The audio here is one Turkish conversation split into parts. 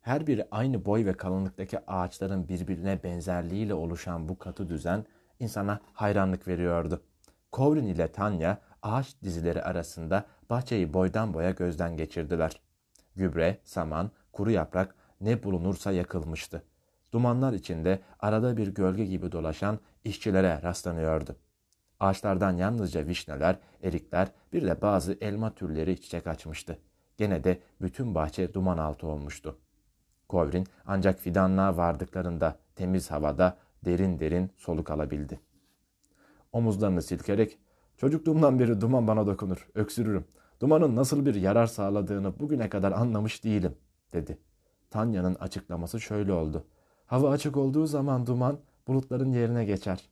Her biri aynı boy ve kalınlıktaki ağaçların birbirine benzerliğiyle oluşan bu katı düzen insana hayranlık veriyordu. Kovrin ile Tanya ağaç dizileri arasında bahçeyi boydan boya gözden geçirdiler. Gübre, saman, kuru yaprak ne bulunursa yakılmıştı. Dumanlar içinde arada bir gölge gibi dolaşan işçilere rastlanıyordu. Ağaçlardan yalnızca vişneler, erikler, bir de bazı elma türleri çiçek açmıştı. Gene de bütün bahçe duman altı olmuştu. Kovrin ancak fidanlığa vardıklarında temiz havada derin derin soluk alabildi. Omuzlarını silkerek, çocukluğumdan beri duman bana dokunur, öksürürüm. Dumanın nasıl bir yarar sağladığını bugüne kadar anlamış değilim, dedi. Tanya'nın açıklaması şöyle oldu. Hava açık olduğu zaman duman bulutların yerine geçer.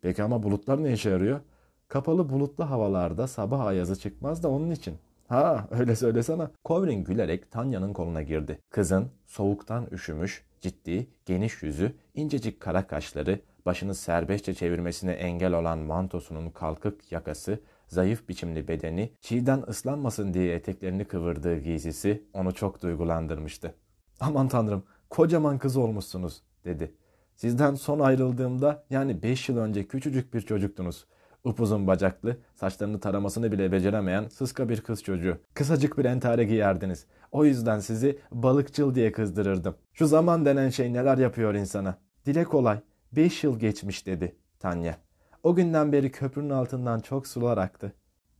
Peki ama bulutlar ne işe yarıyor? Kapalı bulutlu havalarda sabah ayazı çıkmaz da onun için. Ha öyle söylesene. Kovrin gülerek Tanya'nın koluna girdi. Kızın soğuktan üşümüş, ciddi, geniş yüzü, incecik kara kaşları, başını serbestçe çevirmesine engel olan mantosunun kalkık yakası, zayıf biçimli bedeni, çiğden ıslanmasın diye eteklerini kıvırdığı giysisi onu çok duygulandırmıştı. Aman tanrım, kocaman kız olmuşsunuz, dedi. Sizden son ayrıldığımda yani beş yıl önce küçücük bir çocuktunuz. Upuzun bacaklı, saçlarını taramasını bile beceremeyen sıska bir kız çocuğu. Kısacık bir entare giyerdiniz. O yüzden sizi balıkçıl diye kızdırırdım. Şu zaman denen şey neler yapıyor insana. Dile kolay. Beş yıl geçmiş dedi Tanya. O günden beri köprünün altından çok sular aktı.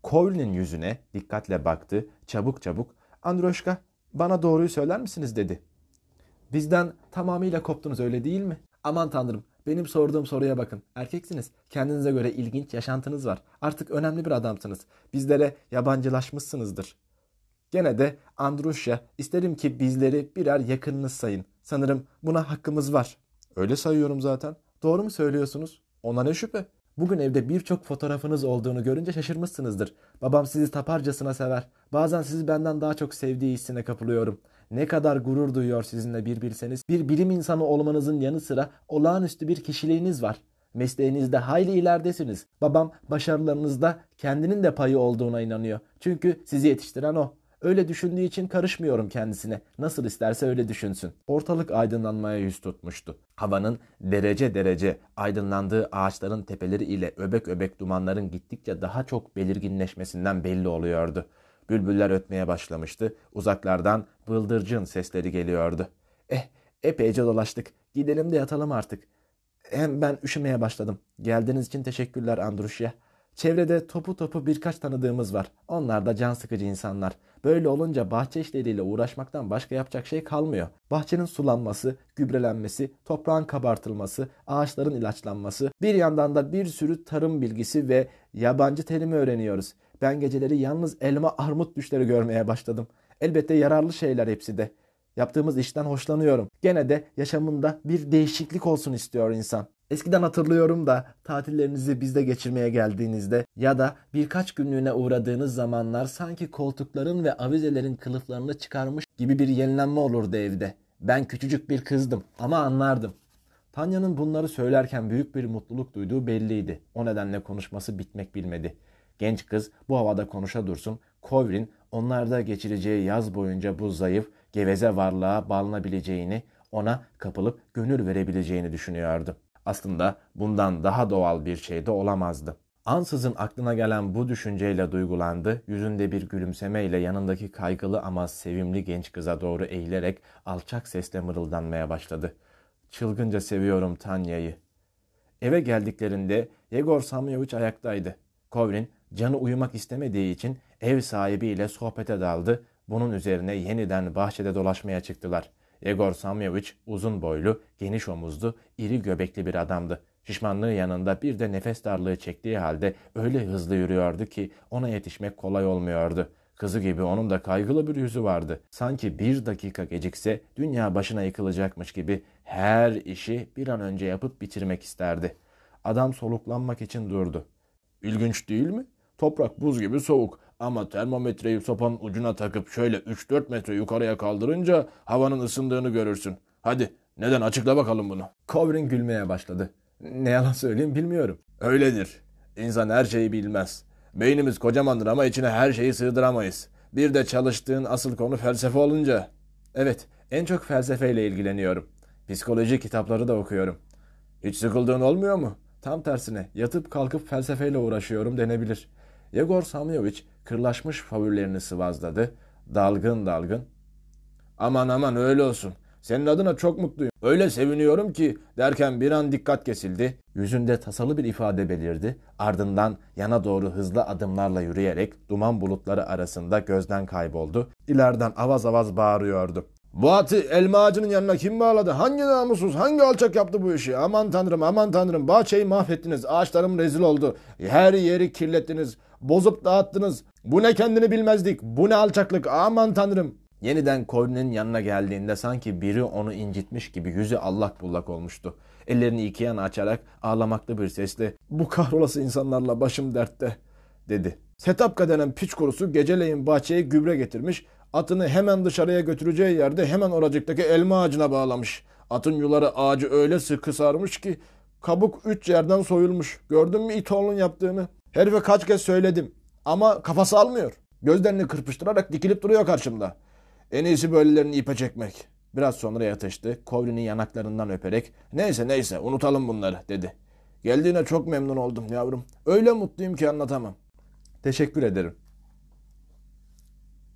Kovlin'in yüzüne dikkatle baktı. Çabuk çabuk. Androşka bana doğruyu söyler misiniz dedi. Bizden tamamıyla koptunuz öyle değil mi? Aman tanrım benim sorduğum soruya bakın. Erkeksiniz. Kendinize göre ilginç yaşantınız var. Artık önemli bir adamsınız. Bizlere yabancılaşmışsınızdır. Gene de Andrusya isterim ki bizleri birer yakınınız sayın. Sanırım buna hakkımız var. Öyle sayıyorum zaten. Doğru mu söylüyorsunuz? Ona ne şüphe? Bugün evde birçok fotoğrafınız olduğunu görünce şaşırmışsınızdır. Babam sizi taparcasına sever. Bazen sizi benden daha çok sevdiği hissine kapılıyorum. Ne kadar gurur duyuyor sizinle bir bilseniz. Bir bilim insanı olmanızın yanı sıra olağanüstü bir kişiliğiniz var. Mesleğinizde hayli ileridesiniz. Babam başarılarınızda kendinin de payı olduğuna inanıyor. Çünkü sizi yetiştiren o. Öyle düşündüğü için karışmıyorum kendisine. Nasıl isterse öyle düşünsün. Ortalık aydınlanmaya yüz tutmuştu. Havanın derece derece aydınlandığı ağaçların tepeleri ile öbek öbek dumanların gittikçe daha çok belirginleşmesinden belli oluyordu. Bülbüller ötmeye başlamıştı. Uzaklardan bıldırcın sesleri geliyordu. Eh, epeyce dolaştık. Gidelim de yatalım artık. Hem ben üşümeye başladım. Geldiğiniz için teşekkürler Andrusya. Çevrede topu topu birkaç tanıdığımız var. Onlar da can sıkıcı insanlar. Böyle olunca bahçe işleriyle uğraşmaktan başka yapacak şey kalmıyor. Bahçenin sulanması, gübrelenmesi, toprağın kabartılması, ağaçların ilaçlanması, bir yandan da bir sürü tarım bilgisi ve yabancı terimi öğreniyoruz. Ben geceleri yalnız elma armut düşleri görmeye başladım. Elbette yararlı şeyler hepsi de. Yaptığımız işten hoşlanıyorum. Gene de yaşamında bir değişiklik olsun istiyor insan. Eskiden hatırlıyorum da tatillerinizi bizde geçirmeye geldiğinizde ya da birkaç günlüğüne uğradığınız zamanlar sanki koltukların ve avizelerin kılıflarını çıkarmış gibi bir yenilenme olurdu evde. Ben küçücük bir kızdım ama anlardım. Tanya'nın bunları söylerken büyük bir mutluluk duyduğu belliydi. O nedenle konuşması bitmek bilmedi. Genç kız bu havada konuşa dursun. Kovrin onlarda geçireceği yaz boyunca bu zayıf, geveze varlığa bağlanabileceğini, ona kapılıp gönül verebileceğini düşünüyordu. Aslında bundan daha doğal bir şey de olamazdı. Ansızın aklına gelen bu düşünceyle duygulandı, yüzünde bir gülümsemeyle yanındaki kaygılı ama sevimli genç kıza doğru eğilerek alçak sesle mırıldanmaya başladı. Çılgınca seviyorum Tanya'yı. Eve geldiklerinde Yegor Samyevich ayaktaydı. Kovrin canı uyumak istemediği için ev sahibiyle sohbete daldı. Bunun üzerine yeniden bahçede dolaşmaya çıktılar. Yegor Samyevich uzun boylu, geniş omuzlu, iri göbekli bir adamdı. Şişmanlığı yanında bir de nefes darlığı çektiği halde öyle hızlı yürüyordu ki ona yetişmek kolay olmuyordu. Kızı gibi onun da kaygılı bir yüzü vardı. Sanki bir dakika gecikse dünya başına yıkılacakmış gibi her işi bir an önce yapıp bitirmek isterdi. Adam soluklanmak için durdu. İlginç değil mi? Toprak buz gibi soğuk ama termometreyi sopanın ucuna takıp şöyle 3-4 metre yukarıya kaldırınca havanın ısındığını görürsün. Hadi neden açıkla bakalım bunu. Kovrin gülmeye başladı. Ne yalan söyleyeyim bilmiyorum. Öyledir. İnsan her şeyi bilmez. Beynimiz kocamandır ama içine her şeyi sığdıramayız. Bir de çalıştığın asıl konu felsefe olunca. Evet, En çok felsefeyle ilgileniyorum. Psikoloji kitapları da okuyorum. Hiç sıkıldığın olmuyor mu? Tam tersine yatıp kalkıp felsefeyle uğraşıyorum denebilir. Yegor Samyovich kırlaşmış favorilerini sıvazladı. Dalgın dalgın. Aman aman öyle olsun. Senin adına çok mutluyum. Öyle seviniyorum ki derken bir an dikkat kesildi. Yüzünde tasalı bir ifade belirdi. Ardından yana doğru hızlı adımlarla yürüyerek duman bulutları arasında gözden kayboldu. İleriden avaz avaz bağırıyordu. Bu atı elma ağacının yanına kim bağladı? Hangi namussuz, hangi alçak yaptı bu işi? Aman tanrım, aman tanrım. Bahçeyi mahvettiniz. Ağaçlarım rezil oldu. Her yeri kirlettiniz. Bozup dağıttınız. Bu ne kendini bilmezdik. Bu ne alçaklık. Aman tanrım. Yeniden Colin'in yanına geldiğinde sanki biri onu incitmiş gibi yüzü allak bullak olmuştu. Ellerini iki yana açarak ağlamaklı bir sesle ''Bu kahrolası insanlarla başım dertte'' dedi. Setapka denen piç kurusu geceleyin bahçeye gübre getirmiş, atını hemen dışarıya götüreceği yerde hemen oracıktaki elma ağacına bağlamış. Atın yuları ağacı öyle sıkı sarmış ki kabuk üç yerden soyulmuş. Gördün mü itoğlun yaptığını? Herife kaç kez söyledim ama kafası almıyor. Gözlerini kırpıştırarak dikilip duruyor karşımda. En iyisi böylelerini ipe çekmek. Biraz sonra yatıştı. Kovri'nin yanaklarından öperek neyse neyse unutalım bunları dedi. Geldiğine çok memnun oldum yavrum. Öyle mutluyum ki anlatamam. Teşekkür ederim.